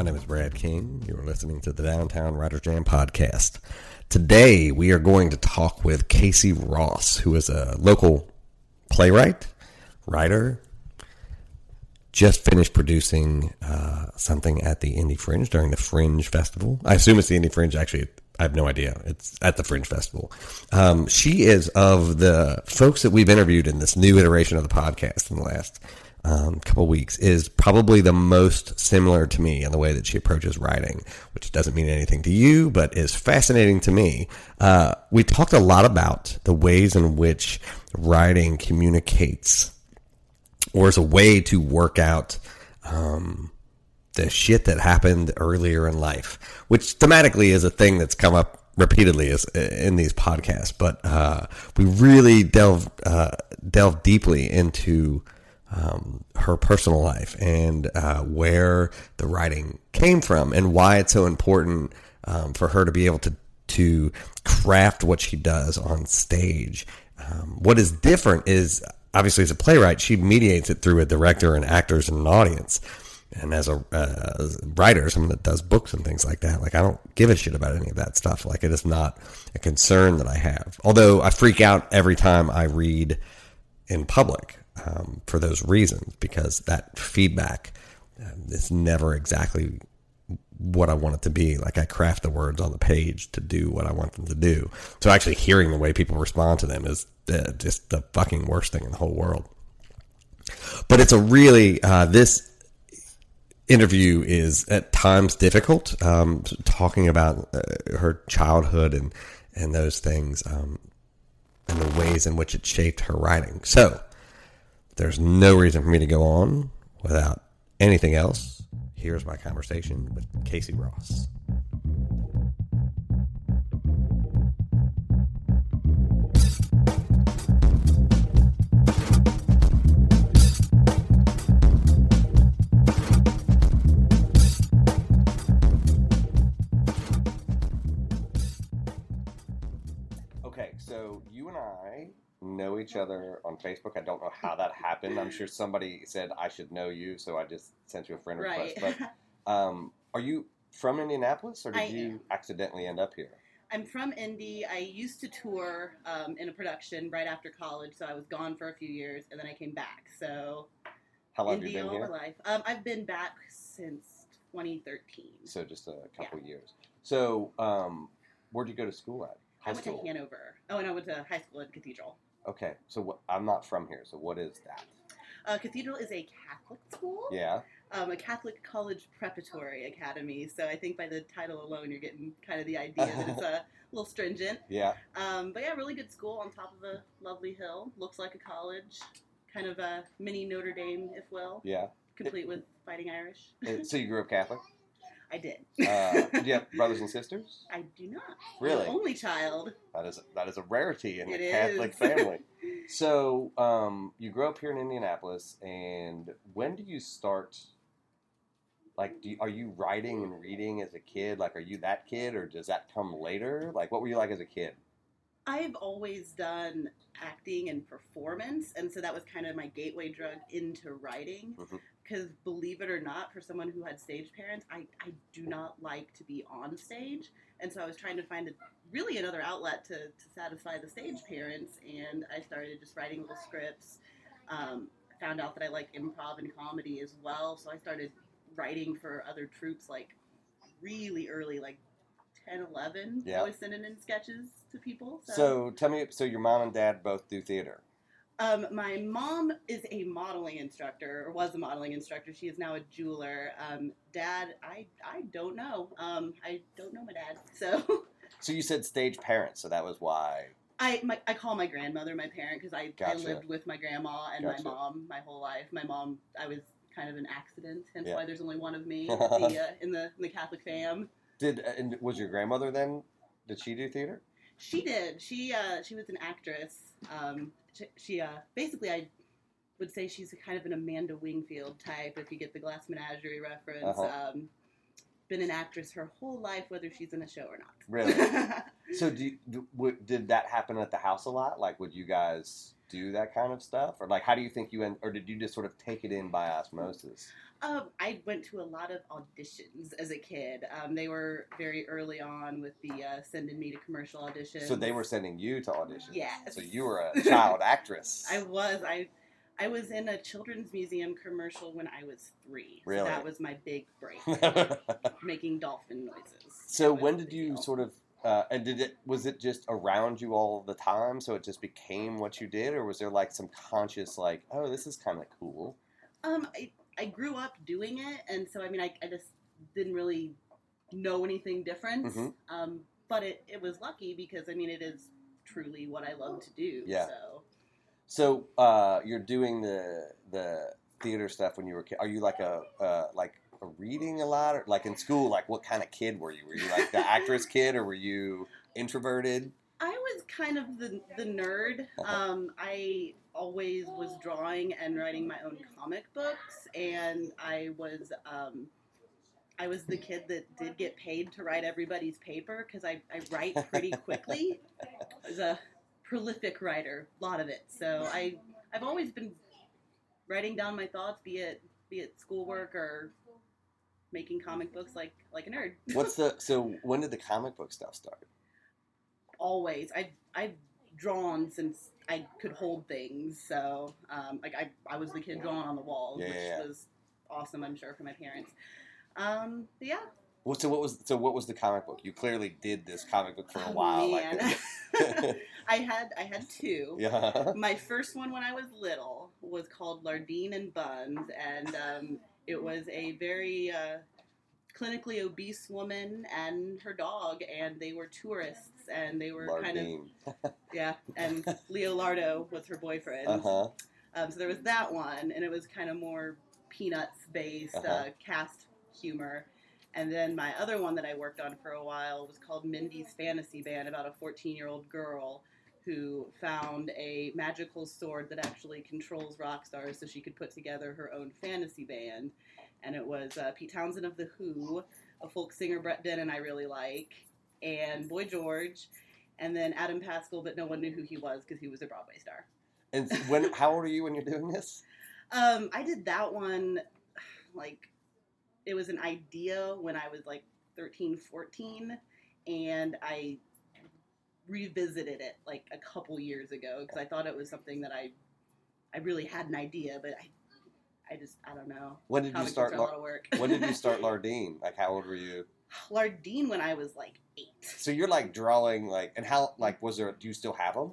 My name is Brad King. You're listening to the Downtown Writer Jam podcast. Today, we are going to talk with Casey Ross, who is a local playwright, writer, just finished producing uh, something at the Indie Fringe during the Fringe Festival. I assume it's the Indie Fringe. Actually, I have no idea. It's at the Fringe Festival. Um, she is of the folks that we've interviewed in this new iteration of the podcast in the last um, couple weeks is probably the most similar to me in the way that she approaches writing, which doesn't mean anything to you, but is fascinating to me. Uh, we talked a lot about the ways in which writing communicates or is a way to work out um, the shit that happened earlier in life, which thematically is a thing that's come up repeatedly as, in these podcasts. But uh, we really delve uh, delve deeply into um, her personal life and uh, where the writing came from and why it's so important um, for her to be able to to craft what she does on stage. Um, what is different is obviously as a playwright, she mediates it through a director and actors and an audience. And as a, uh, as a writer, someone that does books and things like that, like I don't give a shit about any of that stuff. Like it is not a concern that I have. Although I freak out every time I read in public um, for those reasons because that feedback um, is never exactly what I want it to be. Like I craft the words on the page to do what I want them to do. So actually hearing the way people respond to them is uh, just the fucking worst thing in the whole world. But it's a really uh, this interview is at times difficult. Um, talking about uh, her childhood and and those things um, and the ways in which it shaped her writing. So there's no reason for me to go on without anything else. Here's my conversation with Casey Ross. On Facebook. I don't know how that happened. I'm sure somebody said I should know you, so I just sent you a friend request. Right. But um, are you from Indianapolis, or did I you am. accidentally end up here? I'm from Indy. I used to tour um, in a production right after college, so I was gone for a few years, and then I came back. So How long have you been all my life. Um, I've been back since 2013. So just a couple years. So um, where'd you go to school at? High I went school. to Hanover. Oh, and I went to high school at Cathedral. Okay, so what, I'm not from here. So what is that? Uh, Cathedral is a Catholic school, Yeah. um, a Catholic college preparatory academy. So I think by the title alone, you're getting kind of the idea that it's a little stringent. Yeah. Um, but yeah, really good school on top of a lovely hill. Looks like a college, kind of a mini Notre Dame, if will, Yeah. complete with Fighting Irish. Uh, so you grew up Catholic? I did. Uh, do you have brothers and sisters? I do not. Really? I'm only child. That is that is a rarity in It the Catholic is. family. So, um, you grew up here in Indianapolis, and when do you start? Like, do you, are you writing and reading as a kid? Like, are you that kid, or does that come later? Like, what were you like as a kid? I've always done acting and performance, and so that was kind of my gateway drug into writing. Mhm. Because believe it or not, for someone who had stage parents, I, I do not like to be on stage, and so I was trying to find a, really another outlet to, to satisfy the stage parents, and I started just writing little scripts. Um, found out that I like improv and comedy as well, so I started writing for other troupes like really early, like 10, 11. Yeah. I was sending in sketches to people. So, tell me. So, your mom and dad both do theater. Um, my mom is a modeling instructor, or was a modeling instructor. She is now a jeweler. Um, dad, I I don't know. Um, I don't know my dad, so So, you said stage parents, so that was why. I my, I call my grandmother my parent because I, I lived with my grandma and Gotcha. my mom my whole life. My mom, I was kind of an accident, hence Yeah. why there's only one of me the, uh, in the in the Catholic fam. Did and was your grandmother then? Did she do theater? She did. She uh, she was an actress. Um, she, she uh, basically I would say she's a kind of an Amanda Wingfield type. If you get the Glass Menagerie reference, Uh-huh. um, been an actress her whole life, whether she's in a show or not. Really? So, do, you, do w- did that happen at the house a lot? Like, would you guys do that kind of stuff, or like, how do you think you end, or did you just sort of take it in by osmosis? Um, I went to a lot of auditions as a kid. Um, they were very early on with the uh, sending me to commercial auditions. So they were sending you to auditions. Yes. So you were a child actress. I was. I I was in a children's museum commercial when I was three. Really? So that was my big break. making dolphin noises. so when did you sort of? Uh, and did it was it just around you all the time, so it just became what you did, or was there like some conscious like, oh, this is kind of cool? Um, I, I grew up doing it, and so I mean, I, I just didn't really know anything different. Mhm. Um, but it, it was lucky because I mean, it is truly what I love to do. Yeah. So So uh, you're doing the the theater stuff when you were a kid. Are you like a uh, like a reading a lot, or like in school? Like what kind of kid were you? Were you like the actress kid, or were you introverted? I was kind of the the nerd. Uh-huh. Um, I always was drawing and writing my own comic books, and I was um, I was the kid that did get paid to write everybody's paper because I, I write pretty quickly. I was a prolific writer, a lot of it. So I I've always been writing down my thoughts, be it be it schoolwork or making comic books like like a nerd. What's the so when did the comic book stuff start? always. I've I've drawn since I could hold things. So um, like I I was the kid drawing on the walls, Yeah, which yeah, was awesome. I'm sure for my parents. Um, yeah. Well, so what was so what was the comic book? You clearly did this comic book for a Oh, while. man. Like, I had I had two. yeah. My first one when I was little was called Lardine and Buns, and um, it was a very uh, clinically obese woman and her dog, and they were tourists, and they were kind of yeah, and Leonardo was her boyfriend. Uh huh. Um, so there was that one, and it was kind of more peanuts based uh Uh-huh. cast humor. And then my other one that I worked on for a while was called Mindy's Fantasy Band, about a 14 year old girl who found a magical sword that actually controls rock stars so she could put together her own fantasy band. And it was uh, Pete Townshend of The Who, a folk singer Brett Dennen I really like, and Boy George, and then Adam Pascal, but no one knew who he was because he was a Broadway star. And when? How old are you when you're doing this? Um, I did that one like it was an idea when I was like 13, 14 and I revisited it like a couple years ago because I thought it was something that I I really had an idea, but I I just I don't know. When did you start? books are a lot Lar- of work. when did you start Lardine? Like how old were you? Lardine when I was like eight. So you're like drawing like, and how like was there? Do you still have them?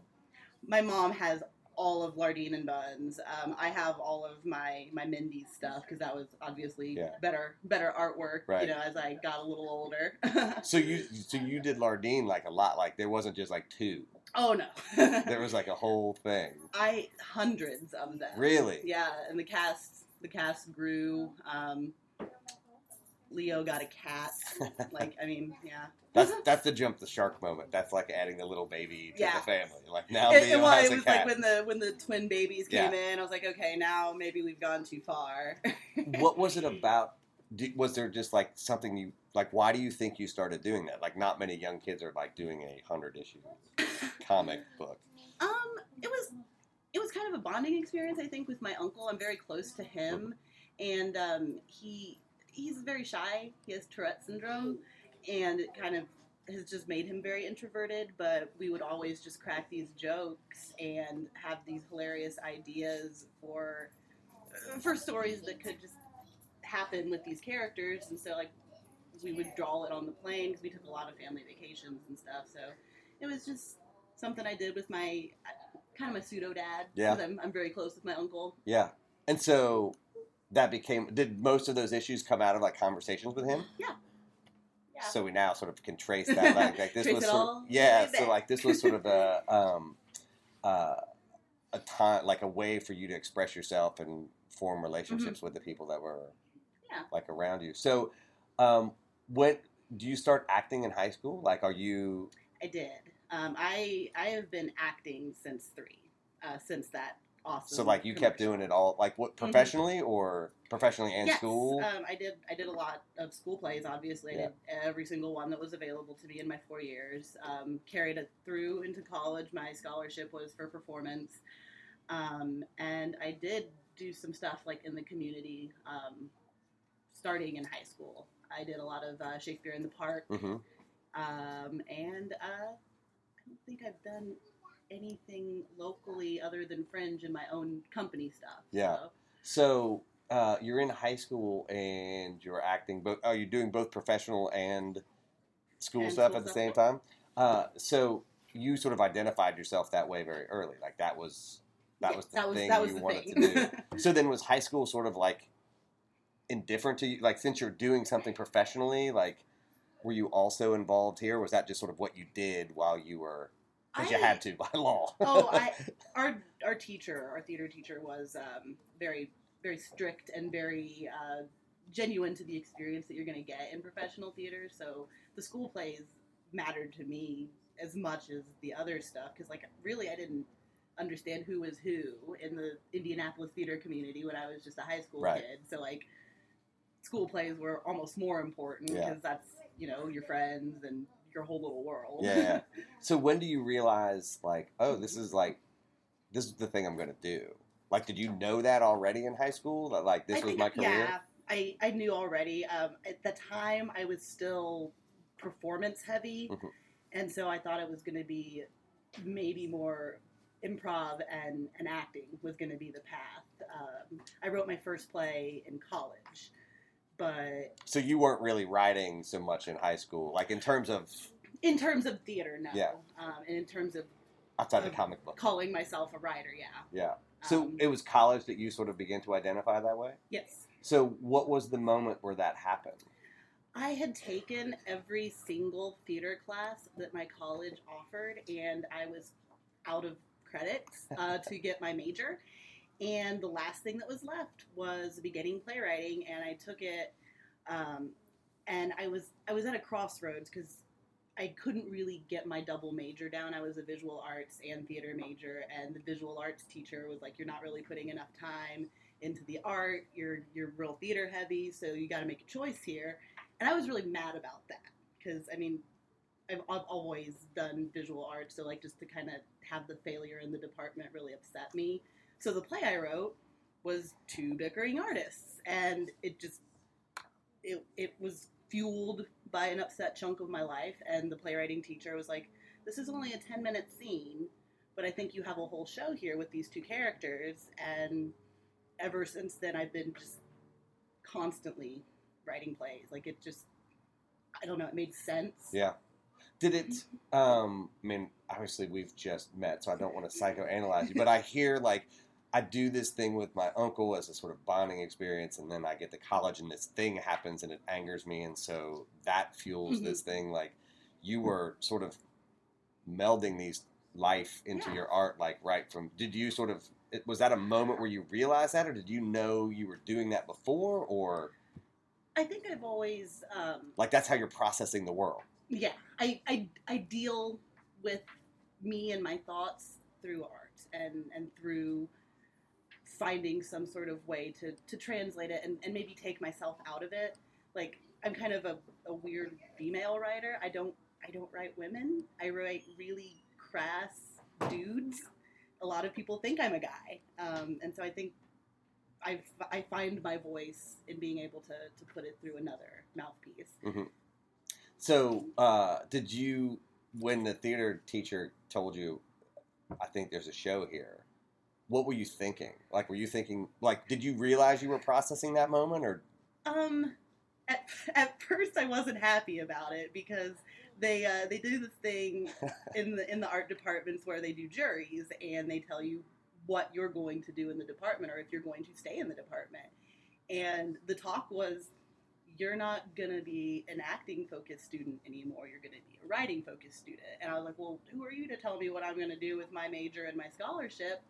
My mom has all of Lardine and Buns. Um, I have all of my my Mindy stuff because that was obviously Yeah. better better artwork. Right. You know, as I got a little older. So you so you did Lardine like a lot. Like there wasn't just like two. oh no, There was like a whole thing. I hundreds of them. Really? Yeah, and the cast the cast grew. Um, Leo got a cat. like, I mean, yeah. That's that's the jump the shark moment. That's like adding the little baby to Yeah. the family. Like now It, Leo well, has it a was cat. like when the when the twin babies came Yeah. in, I was like, okay, now maybe we've gone too far. what was it about? Was there just like something you like? Why do you think you started doing that? Like, not many young kids are like doing a hundred issue comic book. Um, it was it was kind of a bonding experience, I think, with my uncle. I'm very close to him, and um, he he's very shy. He has Tourette syndrome, and it kind of has just made him very introverted. But we would always just crack these jokes and have these hilarious ideas for for stories that could just happen with these characters, and so like we would draw it on the plane because we took a lot of family vacations and stuff. So it was just something I did with my kind of my pseudo dad. Yeah. I'm, I'm very close with my uncle. Yeah, and so that became. Did most of those issues come out of like conversations with him? Yeah. So we now sort of can trace that. Like, like this Trace was sort of yeah. So like this was sort of a um, uh, a time like a way for you to express yourself and form relationships with the people that were Mm-hmm. Yeah. like around you. So um, when do you start acting in high school? Like, are you I did. Um, I I have been acting since three. Uh, since that awesome. so like you kept doing it all like what professionally or professionally and Mm-hmm. yes, school? Um, I did. I did a lot of school plays. Obviously, I did every single one that was available to me in my four years. Um, carried it through into college. My scholarship was for performance, um, and I did do some stuff like in the community, um, starting in high school. I did a lot of uh, Shakespeare in the Park, hmm um, and uh, don't think I've done anything locally other than Fringe and my own company stuff. Yeah. So, So uh, you're in high school and you're acting. but are you doing both professional and school And stuff school at the stuff, same time? Uh, so you sort of identified yourself that way very early. Like that was that yeah, was the that was thing that was you the wanted thing. to do. So then was high school sort of like indifferent to you? Like since you're doing something professionally, like were you also involved here? Was that just sort of what you did while you were? Because you had to by law. oh, I our our teacher, our theater teacher, was um, very very strict and very uh, genuine to the experience that you're going to get in professional theater. So the school plays mattered to me as much as the other stuff because, like, really, I didn't understand who was who in the Indianapolis theater community when I was just a high school Right. kid. So like. School plays were almost more important Yeah. because that's you know your friends and your whole little world. Yeah. So when do you realize like, oh, this is like, this is the thing I'm going to do? Like, did you know that already in high school? That like this I was think- my career? Yeah, I, I knew already. Um, at the time, I was still performance heavy, Mhm. and so I thought it was going to be maybe more improv and, and acting was going to be the path. Um, I wrote my first play in college, but So you weren't really writing so much in high school, like in terms of in terms of theater, no. Yeah. Um, and in terms of outside the comic book. calling myself a writer, yeah. Yeah. So Um, it was college that you sort of began to identify that way. yes. So what was the moment where that happened? I had taken every single theater class that my college offered, and I was out of credits uh, to get my major. And the last thing that was left was beginning playwriting, and I took it. Um, and I was I was at a crossroads because I couldn't really get my double major down. I was a visual arts and theater major, and the visual arts teacher was like, "You're not really putting enough time into the art. You're you're real theater heavy, so you got to make a choice here." And I was really mad about that because I mean, I've, I've always done visual arts, so like just to kind of have the failure in the department really upset me. So the play I wrote was two bickering artists, and it just it it was fueled by an upset chunk of my life. And the playwriting teacher was like, "This is only a ten minute scene, but I think you have a whole show here with these two characters." And ever since then, I've been just constantly writing plays. Like it just, I don't know, it made sense. Yeah. Did it? Um, I mean, obviously we've just met, so I don't want to psychoanalyze you, but I hear like I do this thing with my uncle as a sort of bonding experience, and then I get to college and this thing happens and it angers me, and so that fuels Mhm. this thing. Like you were sort of melding these life into Yeah. your art, like right from. Did you sort of? Was that a moment where you realized that, or did you know you were doing that before, or? I think I've always, um, Like that's how you're processing the world. yeah, I, I, I deal with me and my thoughts through art and, and through finding some sort of way to, to translate it and, and maybe take myself out of it. Like I'm kind of a, a weird female writer. I don't I don't write women. I write really crass dudes. A lot of people think I'm a guy, um, and so I think I, I find my voice in being able to, to put it through another mouthpiece. So, uh, did you, when the theater teacher told you, I think there's a show here, what were you thinking? Like, were you thinking, like, did you realize you were processing that moment or? Um, at, at first I wasn't happy about it because they uh, they do this thing in the in the art departments where they do juries and they tell you what you're going to do in the department or if you're going to stay in the department. And the talk was you're not going to be an acting focused student anymore. You're going to be a writing focused student. And I was like, well, who are you to tell me what I'm going to do with my major and my scholarship?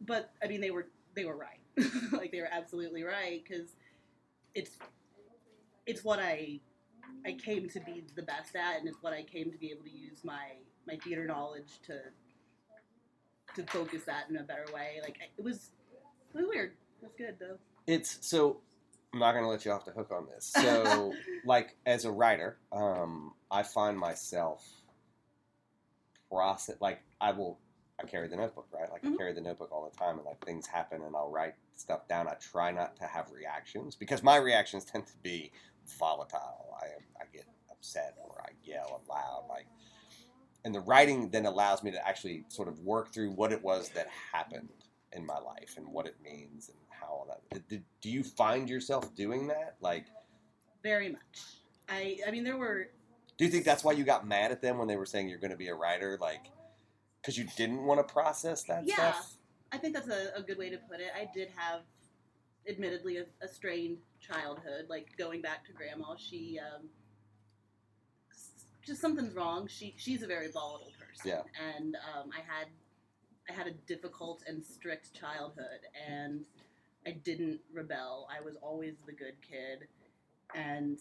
But I mean, they were they were right. like they were absolutely right because it's it's what I I came to be the best at, and it's what I came to be able to use my my theater knowledge to to focus that in a better way. Like it was it was weird. That's good though. It's so. I'm not going to let you off the hook on this. So, like, as a writer, um, I find myself process like I will. I carry the notebook, right? Like I Mhm. carry the notebook all the time, and like things happen, and I'll write stuff down. I try not to have reactions because my reactions tend to be volatile. I I get upset or I yell out loud, like. And the writing then allows me to actually sort of work through what it was that happened in my life and what it means and how all that. Did, do you find yourself doing that? Like, Very much. I I mean there were do you think that's why you got mad at them when they were saying you're going to be a writer? Like, because you didn't want to process that Yeah. stuff? I think that's a, a good way to put it. I did have, admittedly, a, a strained childhood. Like going back to grandma, she um, just something's wrong. She she's a very volatile person. Yeah. And um, I had I had a difficult and strict childhood, and I didn't rebel. I was always the good kid, and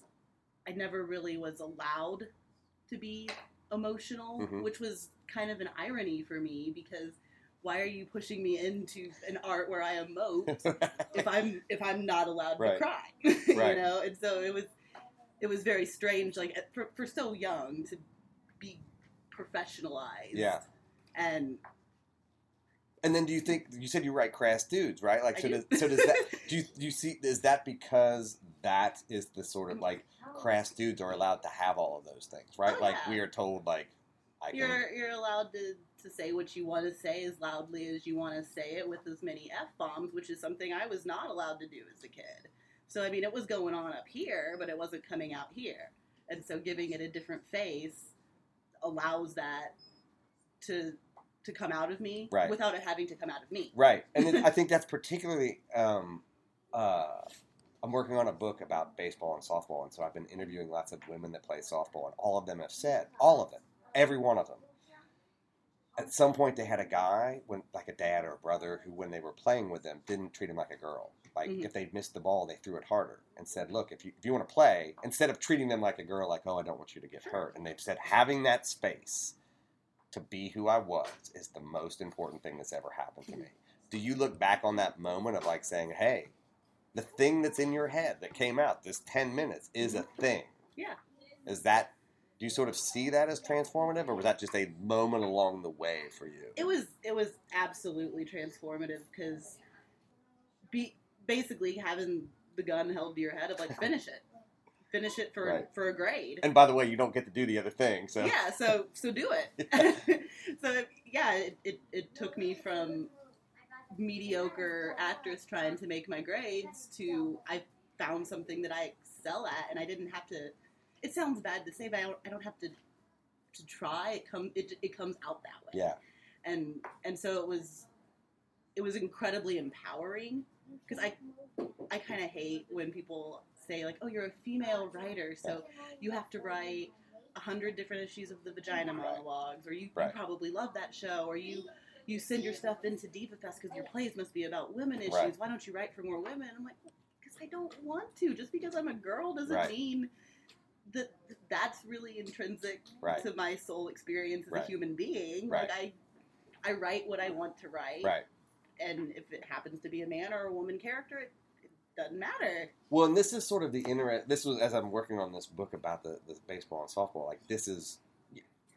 I never really was allowed to be emotional, Mhm. which was kind of an irony for me because why are you pushing me into an art where I emote if I'm if I'm not allowed Right. to cry? Right. You know, and so it was it was very strange, like for, for so young to be professionalized. Yeah. And And then do you think you said you write crass dudes, right? Like so do. does, so does that do you, do you see is that because that is the sort of like crass dudes are allowed to have all of those things, right? Oh, like yeah. we are told like I you're you're allowed to, to say what you want to say as loudly as you want to say it with as many f bombs, which is something I was not allowed to do as a kid. So I mean, it was going on up here, but it wasn't coming out here, and so giving it a different face allows that to to come out of me Right. without it having to come out of me. Right, and then I think that's particularly. Um, uh, I'm working on a book about baseball and softball, and so I've been interviewing lots of women that play softball, and all of them have said, all of them, every one of them. At some point, they had a guy, when like a dad or a brother, who, when they were playing with them, didn't treat him like a girl. Like Mhm. if they missed the ball, they threw it harder and said, "Look, if you if you want to play, instead of treating them like a girl, like oh, I don't want you to get hurt," and they've said having that space to be who I was is the most important thing that's ever happened to me. Do you look back on that moment of like saying, hey, the thing that's in your head that came out this 10 minutes is a thing? Yeah. Is that, do you sort of see that as transformative or was that just a moment along the way for you? It was it was absolutely transformative because be basically having the gun held to your head of like finish it, finish it for Right. for a grade. And by the way, you don't get to do the other thing, so. Yeah, so so do it. so yeah, it, it it took me from mediocre actress trying to make my grades to I found something that I excel at, and I didn't have to. It sounds bad to say, but I don't, I don't have to to try. It come it, it comes out that way Yeah, and and so it was it was incredibly empowering because I I kind of hate when people say like oh you're a female writer so you have to write a hundred different issues of the vagina monologues or you, Right. you probably love that show or you you send your stuff into Diva Fest because your plays must be about women issues Right. why don't you write for more women I'm like because I don't want to. Just because I'm a girl doesn't Right. mean that that's really intrinsic Right. to my soul experience as Right. a human being. Right. Like I, I write what I want to write, Right. and if it happens to be a man or a woman character, it, it doesn't matter. Well, and this is sort of the interest. This was as I'm working on this book about the, the baseball and softball. Like this is,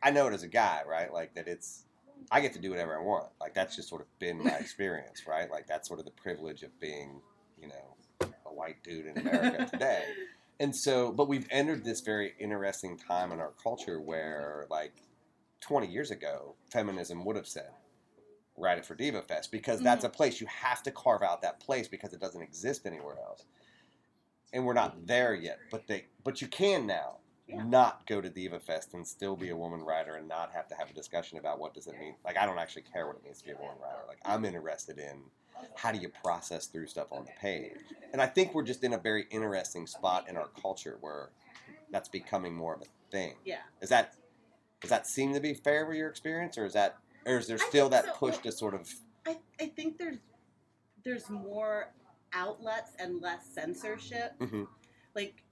I know it as a guy, right? Like that it's, I get to do whatever I want. Like that's just sort of been my experience, right? Like that's sort of the privilege of being, you know, a white dude in America today. And so, but we've entered this very interesting time in our culture where, like, 20 years ago, feminism would have said, write it for Diva Fest, because that's mm-hmm. a place you have to carve out that place because it doesn't exist anywhere else. And we're not mm-hmm. there yet, but they, but you can now Yeah. not go to Diva Fest and still be a woman writer and not have to have a discussion about what does it mean. Like, I don't actually care what it means to be a woman writer. Like, I'm interested in how do you process through stuff on the page? And I think we're just in a very interesting spot in our culture where that's becoming more of a thing. Yeah. Is that does that seem to be fair with your experience, or is that or is there still that so. push to sort of I, I think there's there's more outlets and less censorship. Mhm. Like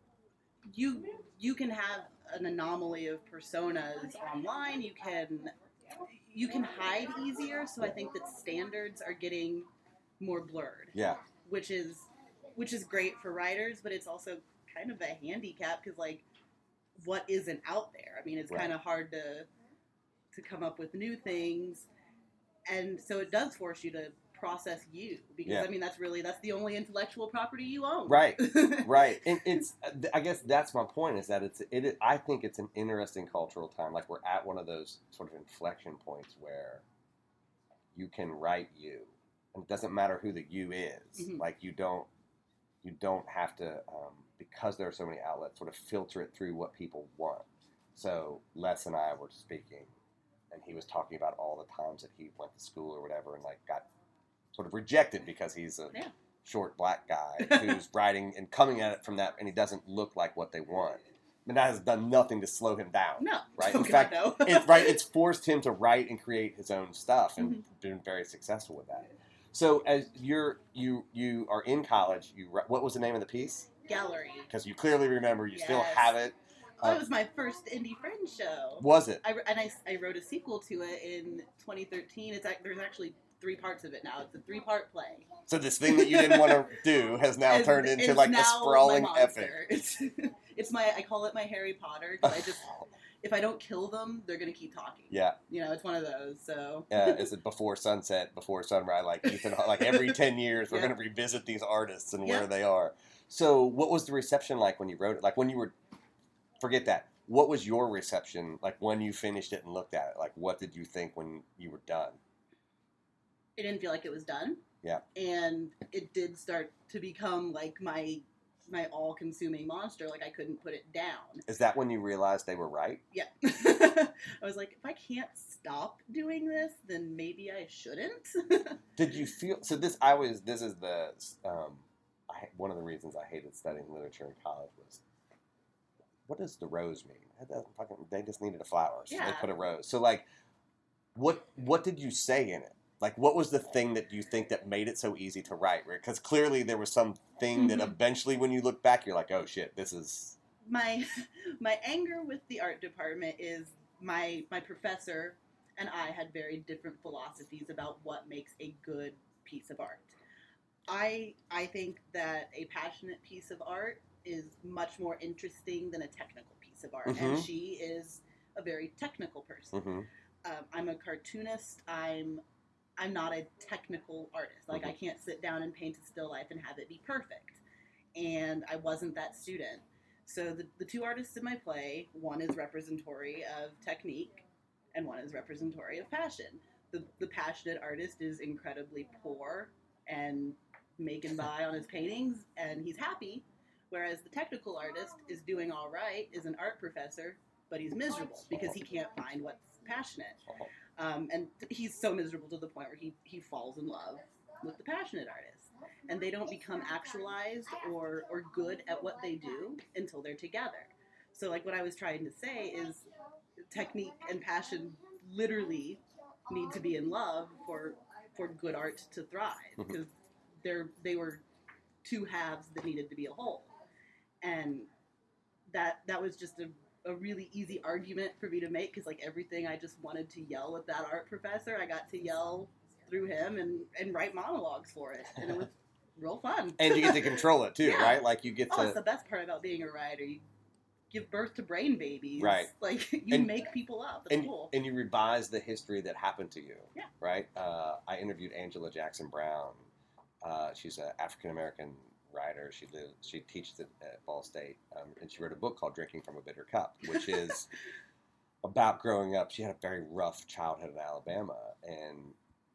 you you can have an anomaly of personas online. You can you can hide easier. So I think that standards are getting more blurred, yeah which is which is great for writers, but it's also kind of a handicap because like what isn't out there. I mean, it's Right. kind of hard to to come up with new things, and so it does force you to process you because Yeah. I mean that's really that's the only intellectual property you own. right right and it's I guess that's my point is that it's it I think it's an interesting cultural time like we're at one of those sort of inflection points where you can write you and it doesn't matter who the you is Mhm. like you don't you don't have to um, because there are so many outlets sort of filter it through what people want so Les and I were speaking and he was talking about all the times that he went to school or whatever and like got sort of rejected because he's a Yeah. short black guy who's writing and coming at it from that and he doesn't look like what they want. And that has done nothing to slow him down. No, Right. Oh, In God, fact, no. it, right, it's forced him to write and create his own stuff and Mhm. been very successful with that. So as you're you you are in college, you what was the name of the piece? gallery. Because you clearly remember, you still have it. Oh, Uh, it was my first Indie Fringe show. Was it? I, and I, I wrote a sequel to it in 2013. It's there's actually three parts of it now. It's a three part play. So this thing that you didn't want to do has now It's- turned into like a sprawling epic. It's, it's my I call it my Harry Potter 'cause I just if I don't kill them, they're gonna keep talking. Yeah, You know, it's one of those. So yeah. Is it before sunset, before sunrise? Like Ethan, like every ten years, we're Yeah. going to revisit these artists and Yeah. where they are. So, what was the reception like when you wrote it? Like when you were, forget that. What was your reception like when you finished it and looked at it? Like, what did you think when you were done? it didn't feel like it was done. Yeah. And it did start to become like my my all consuming monster. Like I couldn't put it down. Is that when you realized they were right? Yeah. I was like, if I can't stop doing this, then maybe I shouldn't. Did you feel so? This I was. This is the um, I, one of the reasons I hated studying literature in college was what does the rose mean? That doesn't fucking. They just needed a flower, so they put a rose. So like, what what did you say in it? Like, what was the thing that you think that made it so easy to write? Because clearly there was some thing that Mhm. eventually, when you look back, you're like, oh shit, this is my my anger with the art department is my my professor and I had very different philosophies about what makes a good piece of art. I I think that a passionate piece of art is much more interesting than a technical piece of art, and Mhm. she is a very technical person. hmm um, I'm a cartoonist. I'm I'm not a technical artist. Like I mm-hmm. can't sit down and paint a still life and have it be perfect. And I wasn't that student. So the, the two artists in my play, one is representatory of technique and one is representatory of passion. The the passionate artist is incredibly poor and making by on his paintings and he's happy. Whereas the technical artist is doing all right, is an art professor, but he's miserable because he can't find what's passionate. Uh-huh. Um, and he's so miserable to the point where he, he falls in love with the passionate artist. And they don't become actualized or, or good at what they do until they're together. So, like, what I was trying to say is technique and passion literally need to be in love for, for good art to thrive. Because they're, they were two halves that needed to be a whole, and that that was just a a really easy argument for me to make because like everything I just wanted to yell at that art professor, I got to yell through him and and write monologues for it, and it was real fun. and you get to control it too, Yeah. right? Like you get oh, to the best part about being a writer. You give birth to brain babies, Right. Like you And- make people up. And, cool. and you revise the history that happened to you. Yeah. Right. Uh, I interviewed Angela Jackson Brown. Uh, she's an African American writer. She lives. She teaches at, at Ball State, um, and she wrote a book called "Drinking from a Bitter Cup," which is about growing up. She had a very rough childhood in Alabama, and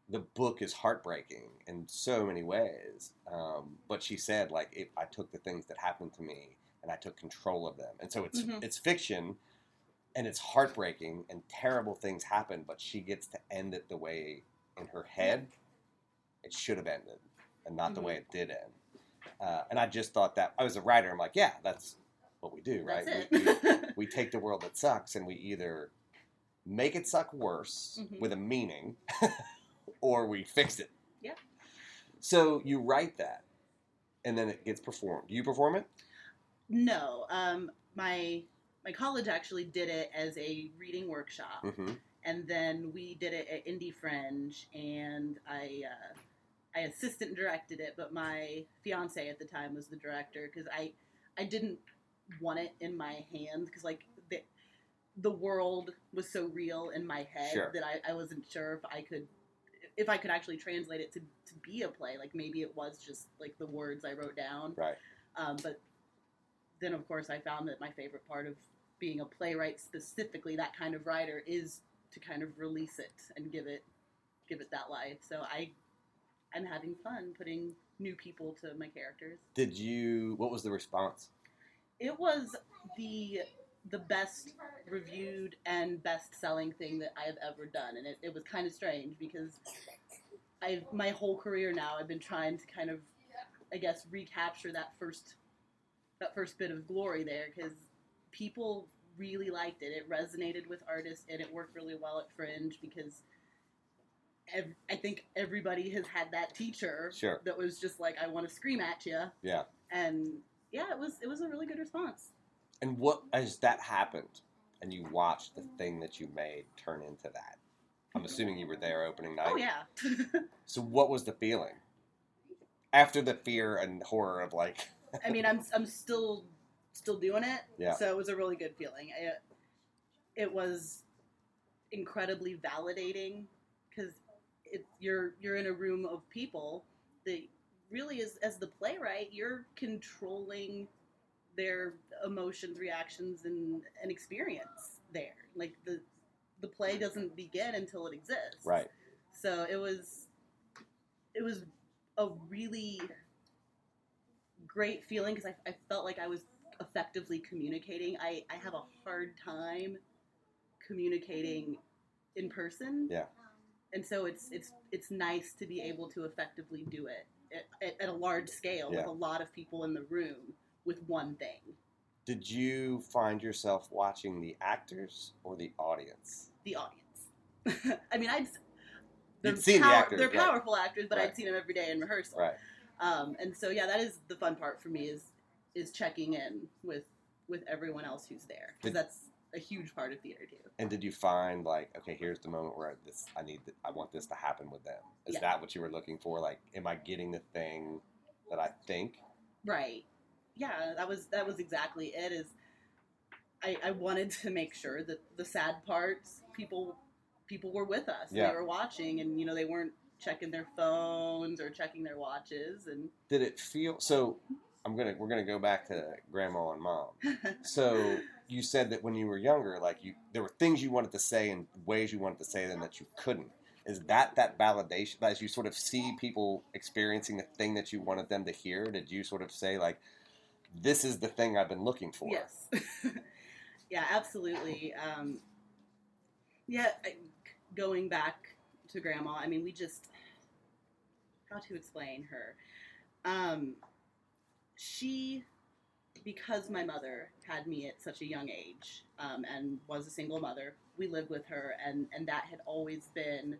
the book is heartbreaking in so many ways. Um, but she said, like, it, I took the things that happened to me and I took control of them, and so it's Mhm. it's fiction and it's heartbreaking and terrible things happen, but she gets to end it the way in her head it should have ended and not the Mhm. way it did end. Uh, and I just thought that I was a writer. I'm like, yeah, that's what we do, right? We, we, we take the world that sucks and we either make it suck worse Mhm. with a meaning or we fix it. Yeah. So you write that and then it gets performed. Do you perform it? no, um, my my college actually did it as a reading workshop. Mm-hmm. and then we did it at Indie Fringe, and I uh, I assistant directed it, but my fiance at the time was the director because I I didn't want it in my hand because like the the world was so real in my head Sure. that I, I wasn't sure if I could if I could actually translate it to, to be a play like maybe it was just like the words I wrote down Right. um, but then of course I found that my favorite part of being a playwright specifically that kind of writer is to kind of release it and give it give it that life so I I'm having fun putting new people to my characters Did you, what was the response? it was the the best reviewed and best selling thing that I have ever done, and it, it was kind of strange because I've my whole career now I've been trying to kind of I guess recapture that first that first bit of glory there because people really liked it. It resonated with artists and it worked really well at Fringe because ev- I think everybody has had that teacher Sure. that was just like I want to scream at you Yeah. and yeah, it was it was a really good response. And what, as that happened and you watched the thing that you made turn into that, I'm assuming you were there opening night. Oh yeah. So what was the feeling after the fear and horror of like? I mean, I'm I'm still still doing it. Yeah. So it was a really good feeling. It, it was incredibly validating because it you're you're in a room of people that really is as the playwright you're controlling their emotions, reactions, and and experience there. Like the the play doesn't begin until it exists. Right. So it was it was a really great feeling because I, I felt like I was effectively communicating. I, I have a hard time communicating in person. Yeah. And so it's it's it's nice to be able to effectively do it at, at, at a large scale Yeah. with a lot of people in the room with one thing. Did you find yourself watching the actors or the audience? The audience. I mean, I'd they're, seen the actors, they're right. powerful actors, but Right. I'd seen them every day in rehearsal. Right. Um, and so yeah, that is the fun part for me is is checking in with with everyone else who's there because that's a huge part of theater too. And did you find like, okay, here's the moment where this I need, th- I want this to happen with them? Is Yeah. that what you were looking for? Like, am I getting the thing that I think? Right. Yeah, that was that was exactly it. Is I, I wanted to make sure that the sad parts people people were with us. Yeah. They were watching, and you know they weren't checking their phones or checking their watches. And Did it feel so? I'm gonna we're gonna go back to grandma and mom. So you said that when you were younger, like you, there were things you wanted to say and ways you wanted to say them that you couldn't. Is that that validation as you sort of see people experiencing the thing that you wanted them to hear? Did you sort of say like, "This is the thing I've been looking for"? Yes. yeah, absolutely. Um, yeah, going back to grandma, I mean, we just how to explain her. Um, she, because my mother had me at such a young age um, and was a single mother, we lived with her, and and that had always been,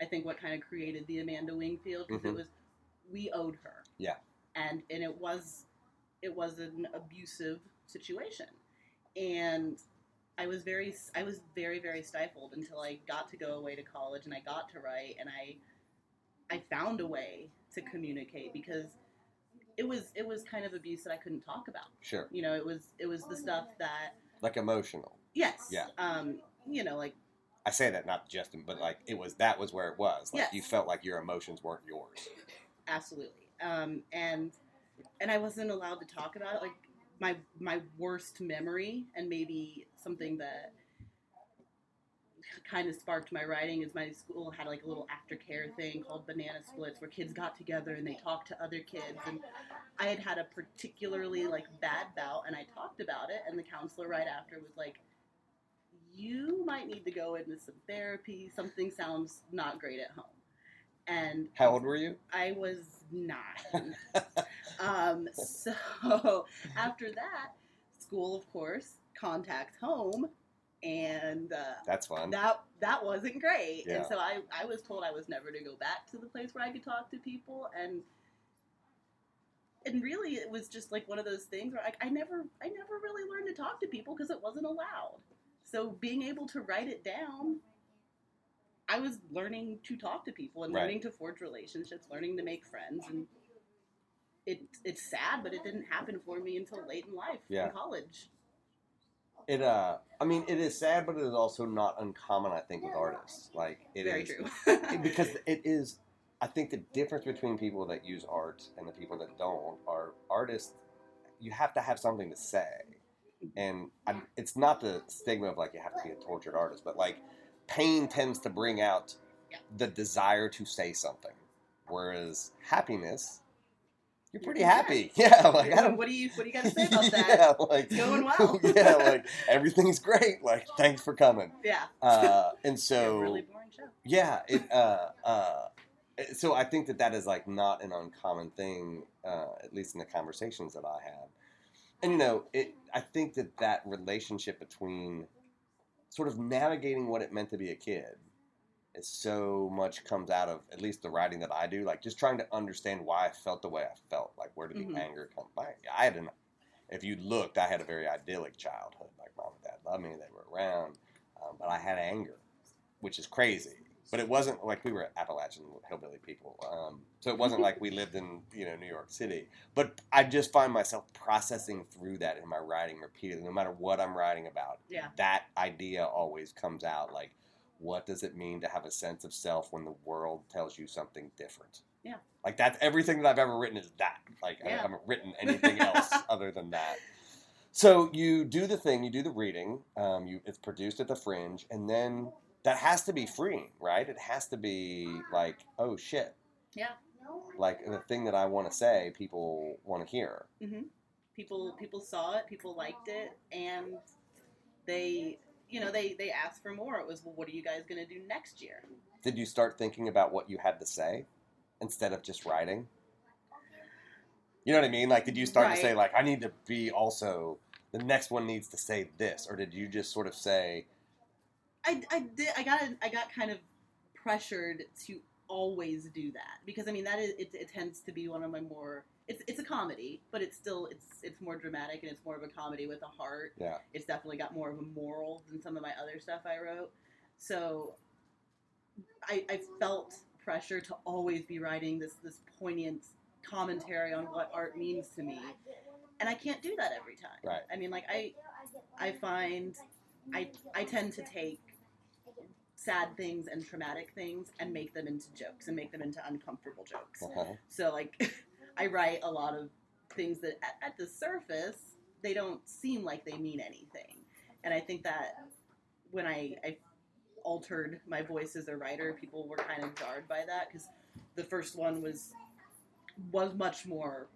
I think, what kind of created the Amanda Wingfield because Mhm. it was we owed her. Yeah. and and it was it was an abusive situation, and I was very I was very very stifled until I got to go away to college and I got to write and I I found a way to communicate because it was it was kind of abuse that I couldn't talk about. Sure. You know, it was it was the stuff that Like emotional. yes, Yeah. um, you know, like I say that not just, but like it was that was where it was. Like Yes. you felt like your emotions weren't yours. absolutely, um, and and I wasn't allowed to talk about it. Like my my worst memory, and maybe something that kind of sparked my writing is my school had like a little aftercare thing called banana splits where kids got together and they talked to other kids. And i had had a particularly like bad bout and i talked about it and the counselor right after was like you might need to go into some therapy. Something sounds not great at home. And How old were you? i was nine. Um, so after that school of course contacts home and uh, That's fun. that that wasn't great. Yeah. And so I, I was told I was never to go back to the place where I could talk to people and and really it was just like one of those things where I, I never I never really learned to talk to people because it wasn't allowed. So being able to write it down I was learning to talk to people and Right. learning to forge relationships, learning to make friends and it it's sad, but it didn't happen for me until late in life, Yeah. in college. It uh, I mean, it is sad, but it is also not uncommon. I think with artists, like it Very is- true. because it is. I think the difference between people that use art and the people that don't are artists. You have to have something to say, and I, it's not the stigma of like you have to be a tortured artist, but like pain tends to bring out the desire to say something, whereas happiness. You're pretty Yeah. happy, yeah. Like I what, don't, what do you what do you got to say about that? yeah, like It's going well. yeah, like everything's great. Like thanks for coming. Yeah. Uh, and so really boring show. yeah, it. Uh, uh, so I think that that is like not an uncommon thing, uh, at least in the conversations that I have. And you know, it. I think that that relationship between sort of navigating what it meant to be a kid is so much comes out of at least the writing that I do, like just trying to understand why I felt the way I felt. Like where did the Mhm. anger come by? I had an. If you looked, I had a very idyllic childhood. Like mom and dad loved me, they were around, um, but I had anger, which is crazy. But it wasn't like we were Appalachian hillbilly people, um, so it wasn't like we lived in you know New York City. But I just find myself processing through that in my writing repeatedly, no matter what I'm writing about. Yeah. That idea always comes out. Like, what does it mean to have a sense of self when the world tells you something different? Yeah. Like that's everything that I've ever written is that. Like I Yeah. haven't written anything else other than that. So you do the thing, you do the reading. Um, you it's produced at the Fringe, and then that has to be freeing, right? It has to be like, oh shit, Yeah. like the thing that I want to say, people want to hear. hmm People people saw it, people liked it, and they you know they they asked for more. It was well, what are you guys going to do next year? Did you start thinking about what you had to say instead of just writing? You know what I mean? Like, did you start to say like, I need to be also the next one needs to say this, or did you just sort of say, I, I did I got I got kind of pressured to always do that because I mean that is it, it tends to be one of my more it's it's a comedy but it's still it's it's more dramatic and it's more of a comedy with a heart yeah, it's definitely got more of a moral than some of my other stuff I wrote. So I, I felt pressure to always be writing this this poignant commentary on what art means to me, and I can't do that every time. Right. I mean, like I I find I I tend to take sad things and traumatic things and make them into jokes and make them into uncomfortable jokes. uh-huh. So like I write a lot of things that at, at the surface they don't seem like they mean anything. And I think that when I, I altered my voice as a writer, people were kind of jarred by that because the first one was was much more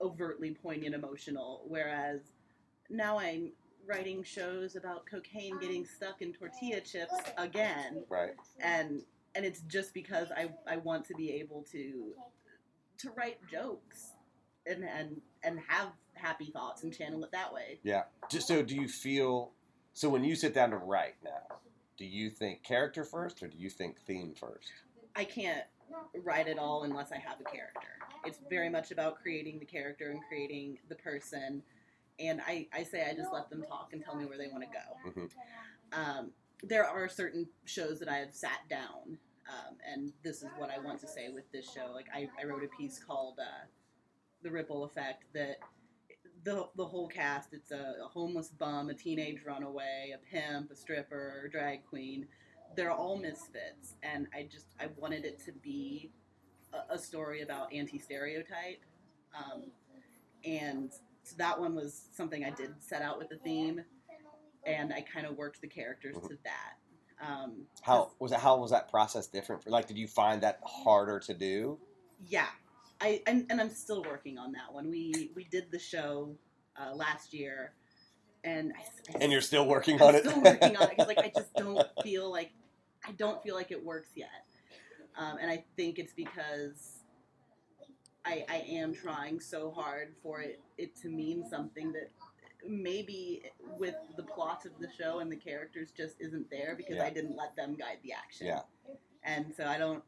overtly poignant emotional, whereas now I'm writing shows about cocaine getting stuck in tortilla chips again right, and and it's just because I, I want to be able to to write jokes and and and have happy thoughts and channel it that way. yeah. Just so, do you feel? So when you sit down to write now, do you think character first, or do you think theme first? I can't write at all unless I have a character. it's very much about creating the character and creating the person. And I, I say I just let them talk and tell me where they want to go. Mhm. Um, there are certain shows that I have sat down, um, and this is what I want to say with this show. Like I, I wrote a piece called uh, "The Ripple Effect" that the the whole cast it's a, a homeless bum, a teenage runaway, a pimp, a stripper, a drag queen. They're all misfits, and I just I wanted it to be a, a story about anti stereotype, um, and so that one was something I did set out with the theme, and I kind of worked the characters to that. Um, How was that? How was that process different? For like, did you find that harder to do? yeah i and, and i'm still working on that one we we did the show uh, last year and I, I- And you're still working I'm on it. still working on it because like i just don't feel like i don't feel like it works yet um, and i think it's because I, I am trying so hard for it, it to mean something that maybe with the plot of the show and the characters just isn't there because Yeah. I didn't let them guide the action yeah. and so I don't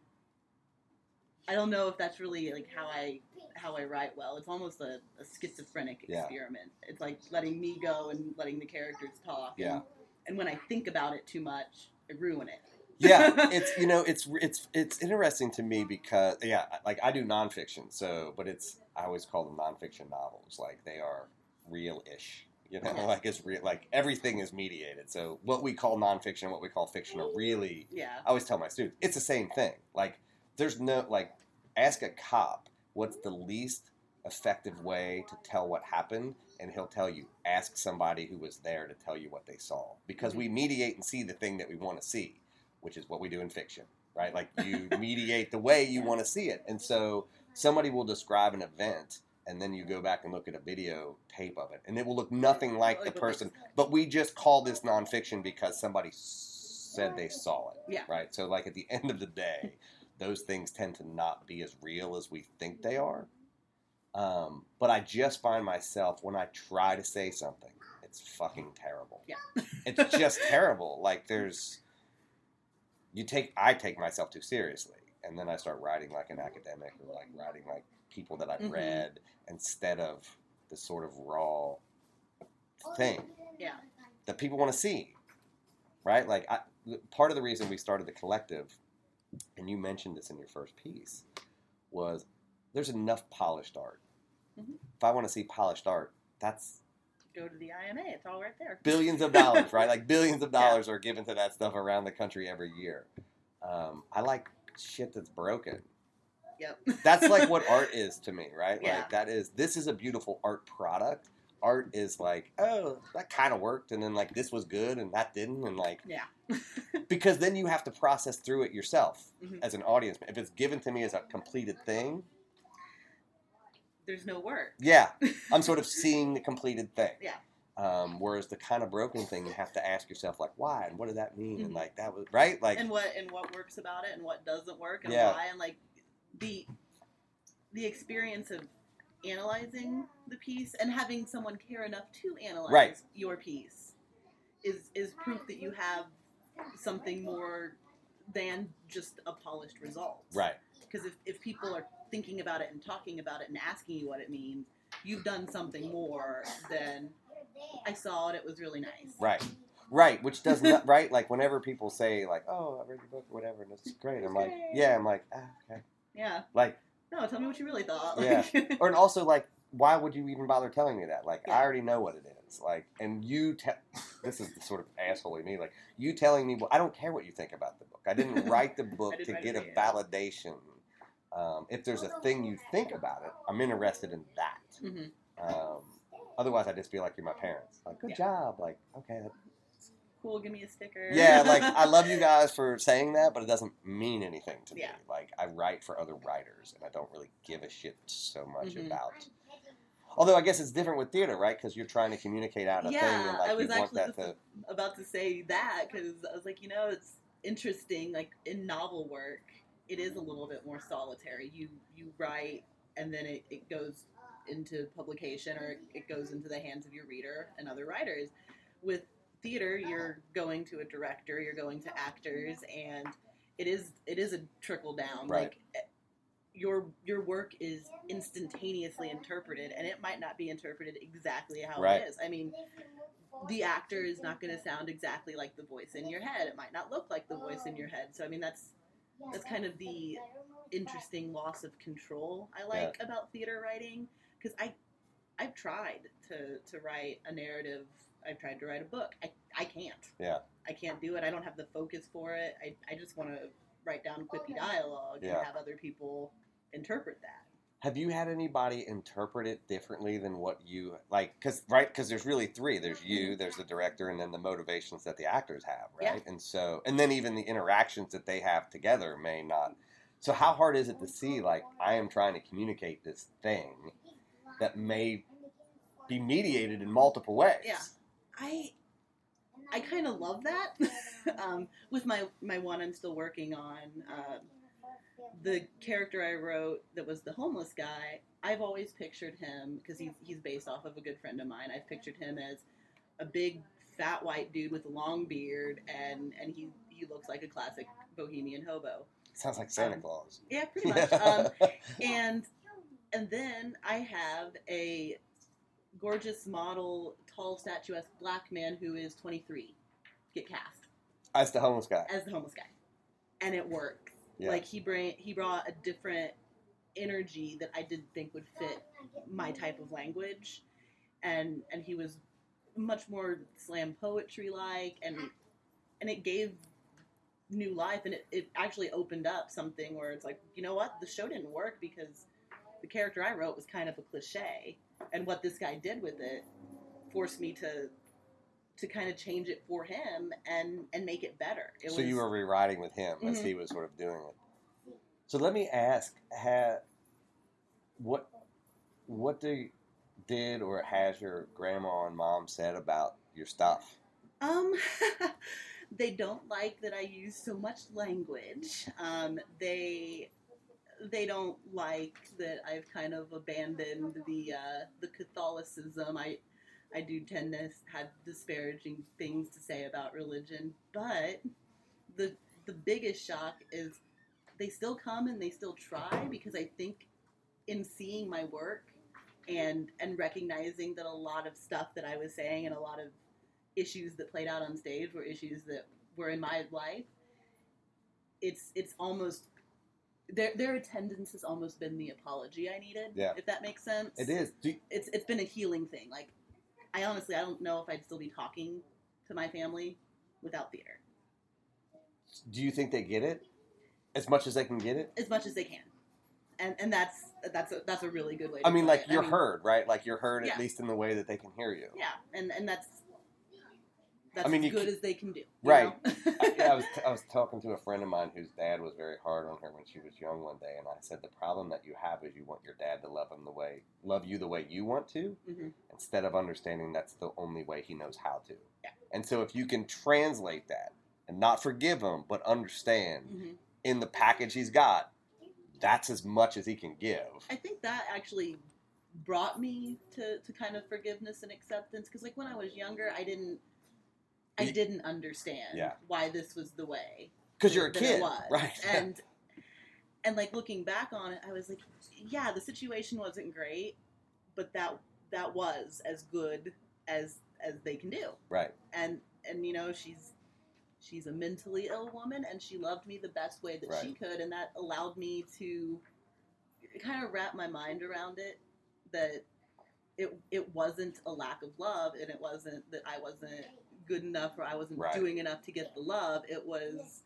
I don't know if that's really like how I how I write well. It's almost a, a schizophrenic Yeah. experiment. It's like letting me go and letting the characters talk. Yeah. And, and when I think about it too much, I ruin it. yeah it's you know it's it's it's interesting to me because yeah like i do nonfiction so but it's i always call them nonfiction novels like they are real-ish you know Yeah. like it's real like everything is mediated. So what we call nonfiction and what we call fiction are really Yeah. i always tell my students it's the same thing. Like there's no like ask a cop what's the least effective way to tell what happened and he'll tell you ask somebody who was there to tell you what they saw. Because we mm-hmm. mediate and see the thing that we want to see which is what we do in fiction right? Like you mediate the way you want to see it. And so somebody will describe an event and then you go back and look at a video tape of it and it will look nothing like the person. but we just call this nonfiction because somebody said they saw it Yeah. right? So like at the end of the day those things tend to not be as real as we think they are. Um, but i just find myself when i try to say something it's fucking terrible. Yeah. it's just terrible. Like there's you take i take myself too seriously and then i start writing like an academic or like writing like people that i've Mhm. read instead of the sort of raw thing Yeah. that people want to see right like I, part of the reason we started the collective and you mentioned this in your first piece was there's enough polished art Mhm. if i want to see polished art that's Go to the IMA. It's all right there. billions of dollars, right? Like billions of Yeah. dollars are given to that stuff around the country every year. Um, I like shit that's broken. Yep. That's like what art is to me, right? Yeah. Like that is this is a beautiful art product. Art is like, oh, that kind of worked, and then like this was good and that didn't, and like Yeah. because then you have to process through it yourself Mhm. as an audience. If it's given to me as a completed thing, There's no work. yeah, I'm sort of seeing the completed thing. Yeah. Um, whereas the kind of broken thing, you have to ask yourself, like, why and what did that mean? And Mhm. like that was right, like and what and what works about it and what doesn't work and Yeah. why and like the the experience of analyzing the piece and having someone care enough to analyze Right. your piece is is proof that you have something more than just a polished result right, because if, if people are thinking about it and talking about it and asking you what it means you've done something more than i saw it it was really nice right, right. Which does not right. Like whenever people say like, oh, I read your book or whatever, and it's great. I'm like, yeah, I'm like, ah, okay. Yeah Like, no tell me what you really thought Yeah. Or and also like, why would you even bother telling me that? Like, Yeah. I already know what it is. Like, and you tell. this is the sort of asshole me. Like, you telling me, well, I don't care what you think about the book. I didn't write the book to get a it, validation. Um, if there's a thing you think about it, I'm interested in that. Mhm. Um, otherwise, I just feel like you're my parents. Like, good Yeah. job. Like, okay, that- cool, give me a sticker. yeah. Like, I love you guys for saying that, but it doesn't mean anything to me. Like, I write for other writers, and I don't really give a shit so much Mhm. about. Although I guess it's different with theater, right? Because you're trying to communicate out a thing, Yeah, and like I was you want actually that to. about to say that because I was like, you know, it's interesting. Like in novel work, it is a little bit more solitary. You you write, and then it, it goes into publication, or it goes into the hands of your reader and other writers. With theater, you're going to a director, you're going to actors, and it is it is a trickle down. Right. Like eh, your your work is instantaneously interpreted, and it might not be interpreted exactly how Right. it is. I mean, the actor is not going to sound exactly like the voice in your head. It might not look like the voice in your head. So I mean, that's that's kind of the interesting loss of control I like about theater writing because I I've tried to to write a narrative. I've tried to write a book. I I can't. Yeah. I can't do it. I don't have the focus for it. I I just want to write down quippy dialogue Yeah. and have other people interpret that. Have you had anybody interpret it differently than what you like? Because right, because there's really three. There's you, mm-hmm. there's the director, and then the motivations that the actors have, right? Yeah. right? And so, and then even the interactions that they have together may not. So, how hard is it to see like I am trying to communicate this thing that may be mediated in multiple ways? Yeah. I I kind of love that. um, with my my one I'm still working on, uh, the character I wrote that was the homeless guy. I've always pictured him because he's he's based off of a good friend of mine. I've pictured him as a big fat white dude with a long beard, and and he he looks like a classic bohemian hobo. Sounds like Santa Um, Claus. Yeah, pretty much. um, and and then I have a gorgeous model, tall, statuesque black man who is 23 get cast as the homeless guy. as the homeless guy, and it works. Yeah. Like he bring he brought a different energy that I didn't think would fit my type of language, and and he was much more slam poetry like, and and it gave new life, and it, it actually opened up something where it's like, you know what, the show didn't work because the character I wrote was kind of a cliche, and what this guy did with it forced me to to kind of change it for him and and make it better. It so was, you were rewriting with him as Mhm. he was sort of doing it. So let me ask: ha, what what do did or has your grandma and mom said about your stuff? Um, they don't like that I use so much language. Um, they they don't like that I've kind of abandoned the uh, the Catholicism. I I do tend to have disparaging things to say about religion, but the the biggest shock is they still come and they still try because I think in seeing my work and and recognizing that a lot of stuff that I was saying and a lot of issues that played out on stage were issues that were in my life. It's it's almost their their attendance has almost been the apology I needed. Yeah. If that makes sense. It is. Do, It's it's been a healing thing. Like I honestly I don't know if I'd still be talking to my family without theater. do you think they get it as much as they can get it? As much as they can. And and that's that's a that's a really good way to I mean, like it. you're mean, heard, right? Like you're heard Yeah. at least in the way that they can hear you. Yeah, and and that's that's I mean, as good as they can do. Right. I, I was I was talking to a friend of mine whose dad was very hard on her when she was young one day, and I said the problem that you have is you want your dad to love him the way love you the way you want to, Mhm. instead of understanding that's the only way he knows how to. Yeah. And so if you can translate that and not forgive him, but understand Mhm. in the package he's got, that's as much as he can give. I think that actually brought me to, to kind of forgiveness and acceptance because like when I was younger I didn't I You- didn't understand Yeah. why this was the way Because you're a kid, was. right? and and like looking back on it I was like yeah the situation wasn't great but that that was as good as as they can do right. and and you know she's she's a mentally ill woman and she loved me the best way that she could and that allowed me to kind of wrap my mind around it that it it wasn't a lack of love and it wasn't that I wasn't good enough or I wasn't Right. doing enough to get the love it was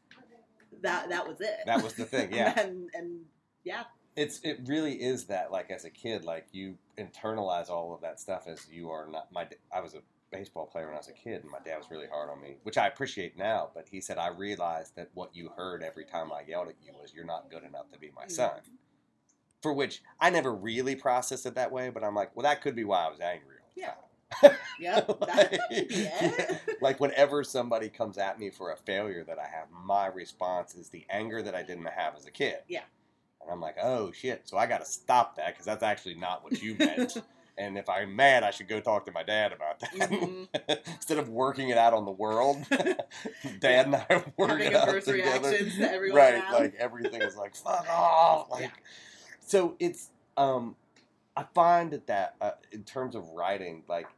that that was it That was the thing, yeah. and and yeah It's it really is that like as a kid, like you internalize all of that stuff as you are not my I was a baseball player when I was a kid, and my dad was really hard on me, which I appreciate now. But he said I realized that what you heard every time I yelled at you was "You're not good enough to be my mm. son." For which I never really processed it that way, but I'm like, well, that could be why I was angry. All the Yeah. time. Yep, that, that could be it. like whenever somebody comes at me for a failure that I have, my response is the anger that I didn't have as a kid. Yeah. And I'm like, oh shit! So I got to stop that because that's actually not what you meant. and if I'm mad, I should go talk to my dad about that Mhm. instead of working it out on the world. dad and I are working having it out together. reactions to everyone right? around. Like everything is like fuck off. Like, So it's um, I find that that uh, in terms of writing, like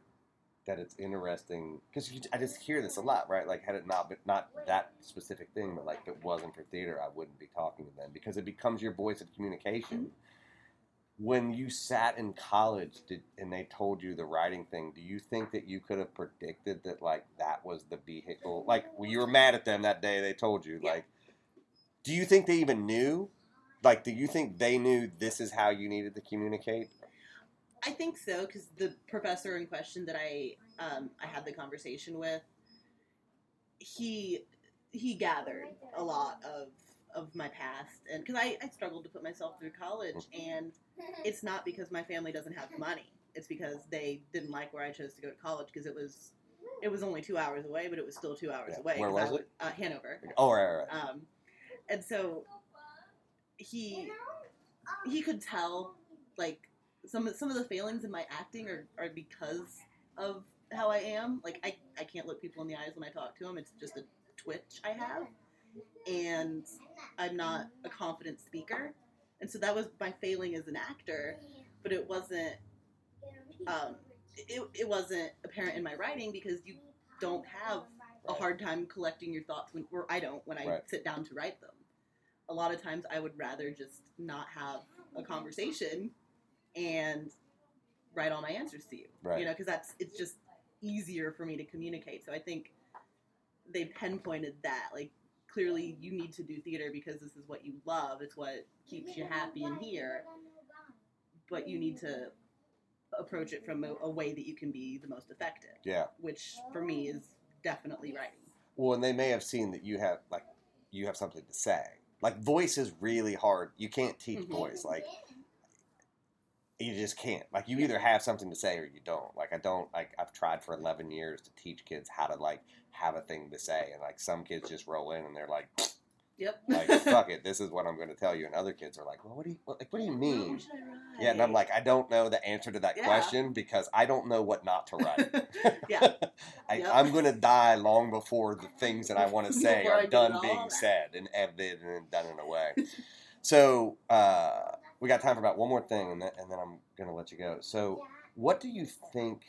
that it's interesting because I just hear this a lot, right? Like had it not been not that specific thing, but like if it wasn't for theater, I wouldn't be talking to them because it becomes your voice of communication. Mm-hmm. When you sat in college did, and they told you the writing thing, do you think that you could have predicted that like that was the vehicle? Like well, you were mad at them that day they told you, Yeah. like, do you think they even knew? Like, do you think they knew this is how you needed to communicate? I think so because the professor in question that I um, I had the conversation with, he he gathered a lot of of my past and because I, I struggled to put myself through college and it's not because my family doesn't have money it's because they didn't like where I chose to go to college because it was it was only two hours away but it was still two hours Yeah. away Where 'cause I was it? Uh, Hanover Oh, right, right, right. um, and so he he could tell like some of some of the failings in my acting are, are because of how I am. Like I, I can't look people in the eyes when I talk to them. It's just a twitch I have, and I'm not a confident speaker. And so that was my failing as an actor, but it wasn't um, it, it wasn't apparent in my writing because you don't have a hard time collecting your thoughts when or I don't when I Right. sit down to write them. A lot of times I would rather just not have a conversation and write all my answers to you. Right. You know, because that's it's just easier for me to communicate. So I think they pinpointed that like clearly you need to do theater because this is what you love. It's what keeps you happy in here. But you need to approach it from a, a way that you can be the most effective, Yeah. which for me is definitely writing. Well, and they may have seen that you have like you have something to say. Like voice is really hard. You can't teach Mhm. voice. Like you just can't. Like you either have something to say or you don't. Like I don't. Like I've tried for eleven years to teach kids how to like have a thing to say, and like some kids just roll in and they're like, Yep. like fuck it, this is what I'm going to tell you, and other kids are like, well, what do you what, like? What do you mean? What should I write? Yeah, and I'm like, I don't know the answer to that Yeah. question because I don't know what not to write. yeah. I, Yep. I'm going to die long before the things that I want to say are done being that. said and edited and done in a way. so uh, we got time for about one more thing, and then, and then I'm going to let you go. So, what do you think?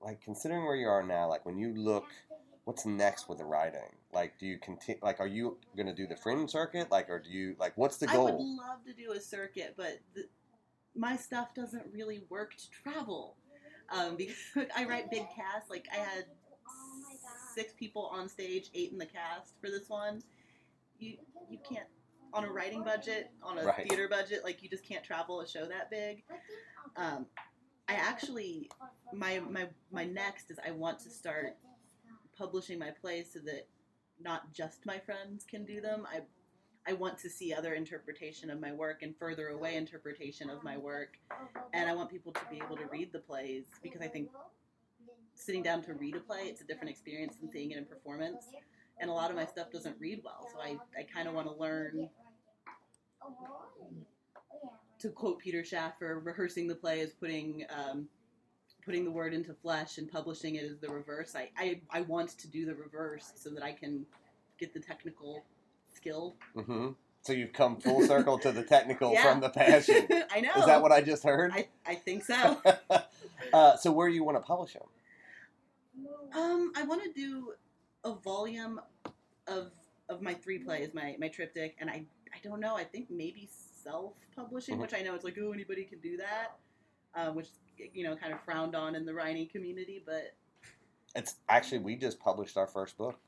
Like, considering where you are now, like when you look, what's next with the writing? Like, do you continue? Like, are you going to do the fringe circuit? Like, or do you like what's the goal? I would love to do a circuit, but the, my stuff doesn't really work to travel. Um, because I write big casts. Like I had six people on stage, eight in the cast for this one. You you can't on a writing budget, on a Right. theater budget, like you just can't travel a show that big. Um, I actually my my my next is I want to start publishing my plays so that not just my friends can do them. I I want to see other interpretation of my work and further away interpretation of my work, and I want people to be able to read the plays because I think sitting down to read a play it's a different experience than seeing it in performance. And a lot of my stuff doesn't read well, so I, I kind of want to learn to quote Peter Shaffer, rehearsing the play is putting um, putting the word into flesh and publishing it is the reverse. I, I, I want to do the reverse so that I can get the technical skill. hmm So you've come full circle to the technical Yeah. from the passion. I know. Is that what I just heard? I, I think so. uh, so where do you want to publish them? Um, I want to do a volume of of my three plays, my my triptych, and I I don't know. I think maybe self publishing, Mhm. which I know it's like oh anybody can do that, uh, which you know kind of frowned on in the writing community, but It's actually we just published our first book.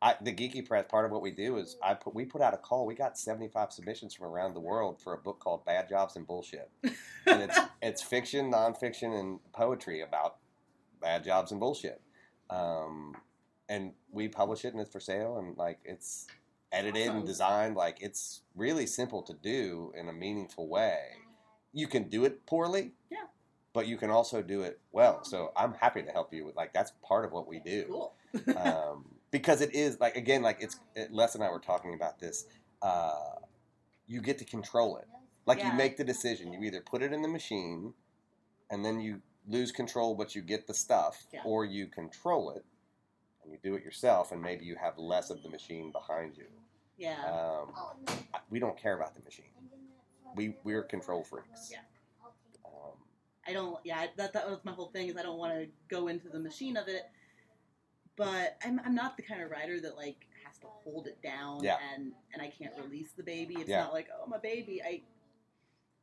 I, the Geeky Press. Part of what we do is I put we put out a call. We got seventy five submissions from around the world for a book called Bad Jobs and Bullshit, and it's it's fiction, nonfiction, and poetry about bad jobs and bullshit. Um, and we publish it and it's for sale and like it's edited and designed like it's really simple to do in a meaningful way. You can do it poorly, Yeah. but you can also do it well. So I'm happy to help you with like that's part of what we do cool. um, because it is like again like it's it, Les and I were talking about this. Uh, you get to control it. Like you make the decision. You either put it in the machine, and then you lose control, but you get the stuff, Yeah. or you control it and you do it yourself, and maybe you have less of the machine behind you. yeah. Um, I- we don't care about the machine. we we're control freaks. Yeah. Um, I don't. Yeah, that that was my whole thing. Is I don't want to go into the machine of it. But I'm I'm not the kind of rider that like has to hold it down Yeah. and and I can't release the baby. It's Yeah. not like oh my baby. I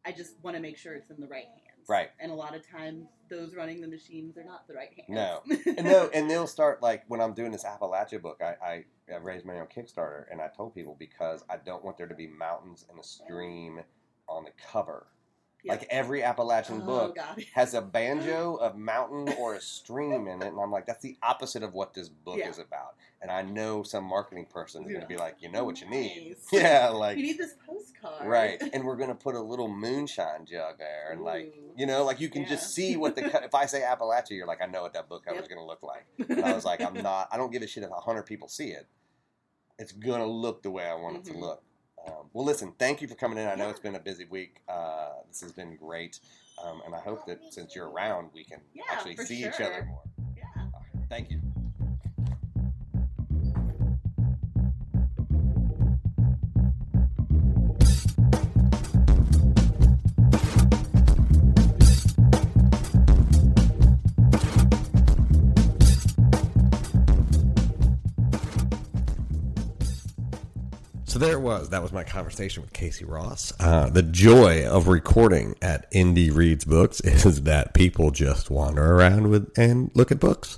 I just want to make sure it's in the right hands. Right. And a lot of times those running the machines are not the right hands. No. and no, and they'll start like when I'm doing this Appalachia book. I, I I raised money on Kickstarter, and I told people because I don't want there to be mountains and a stream on the cover. Yep. Like every Appalachian oh, book has a banjo, a mountain, or a stream in it, and I'm like, that's the opposite of what this book Yeah. is about. And I know some marketing person is going to be like, you know what you need, Nice. yeah, like you need this postcard. right, and we're going to put a little moonshine jug there, and like Ooh. you know, like you can Yeah. just see what the if I say Appalachia, you're like, I know what that book cover is going to look like. And I was like, I'm not. I don't give a shit if hundred people see it. It's gonna look the way I want it to Mhm. look. Um, well, listen. Thank you for coming in. I know Yeah. it's been a busy week. Uh, this has been great, um, and I hope that since you're around, we can Yeah, actually see each other more. yeah. Right. Thank you. So there it was. That was my conversation with Casey Ross. Uh, the joy of recording at Indy Reads Books is that people just wander around with and look at books,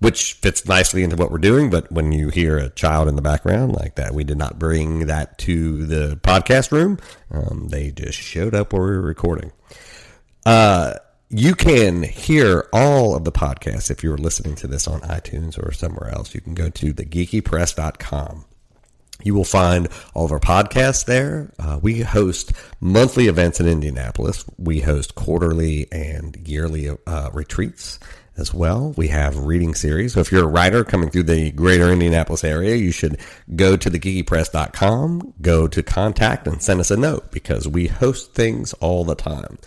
which fits nicely into what we're doing. But when you hear a child in the background like that, we did not bring that to the podcast room. Um, they just showed up where we were recording. Uh, you can hear all of the podcasts if you're listening to this on iTunes or somewhere else. You can go to thegeekypress.com. You will find all of our podcasts there. Uh, we host monthly events in Indianapolis. We host quarterly and yearly uh, retreats as well. We have reading series. So if you're a writer coming through the greater Indianapolis area, you should go to thegeekypress.com, go to contact and send us a note because we host things all the time.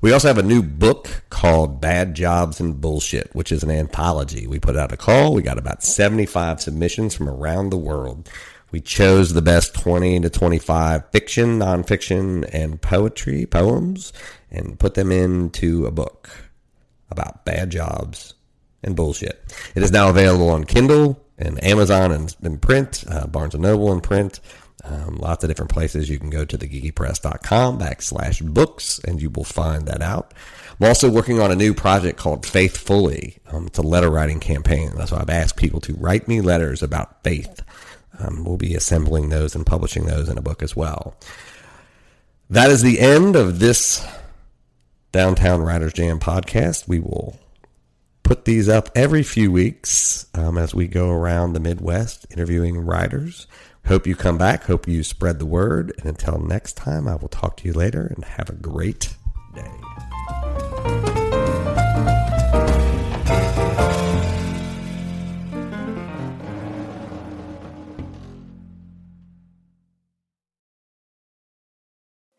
We also have a new book called Bad Jobs and Bullshit, which is an anthology. We put out a call. We got about 75 submissions from around the world. We chose the best 20 to 25 fiction, nonfiction, and poetry, poems, and put them into a book about bad jobs and bullshit. It is now available on Kindle and Amazon and in print, uh, Barnes and Noble in print, um, lots of different places. You can go to thegeekypress.com backslash books and you will find that out. I'm also working on a new project called Faithfully. Um, it's a letter writing campaign. That's why I've asked people to write me letters about faith. Um, we'll be assembling those and publishing those in a book as well. That is the end of this Downtown Writers Jam podcast. We will put these up every few weeks um, as we go around the Midwest interviewing writers. Hope you come back. Hope you spread the word. And until next time, I will talk to you later and have a great day.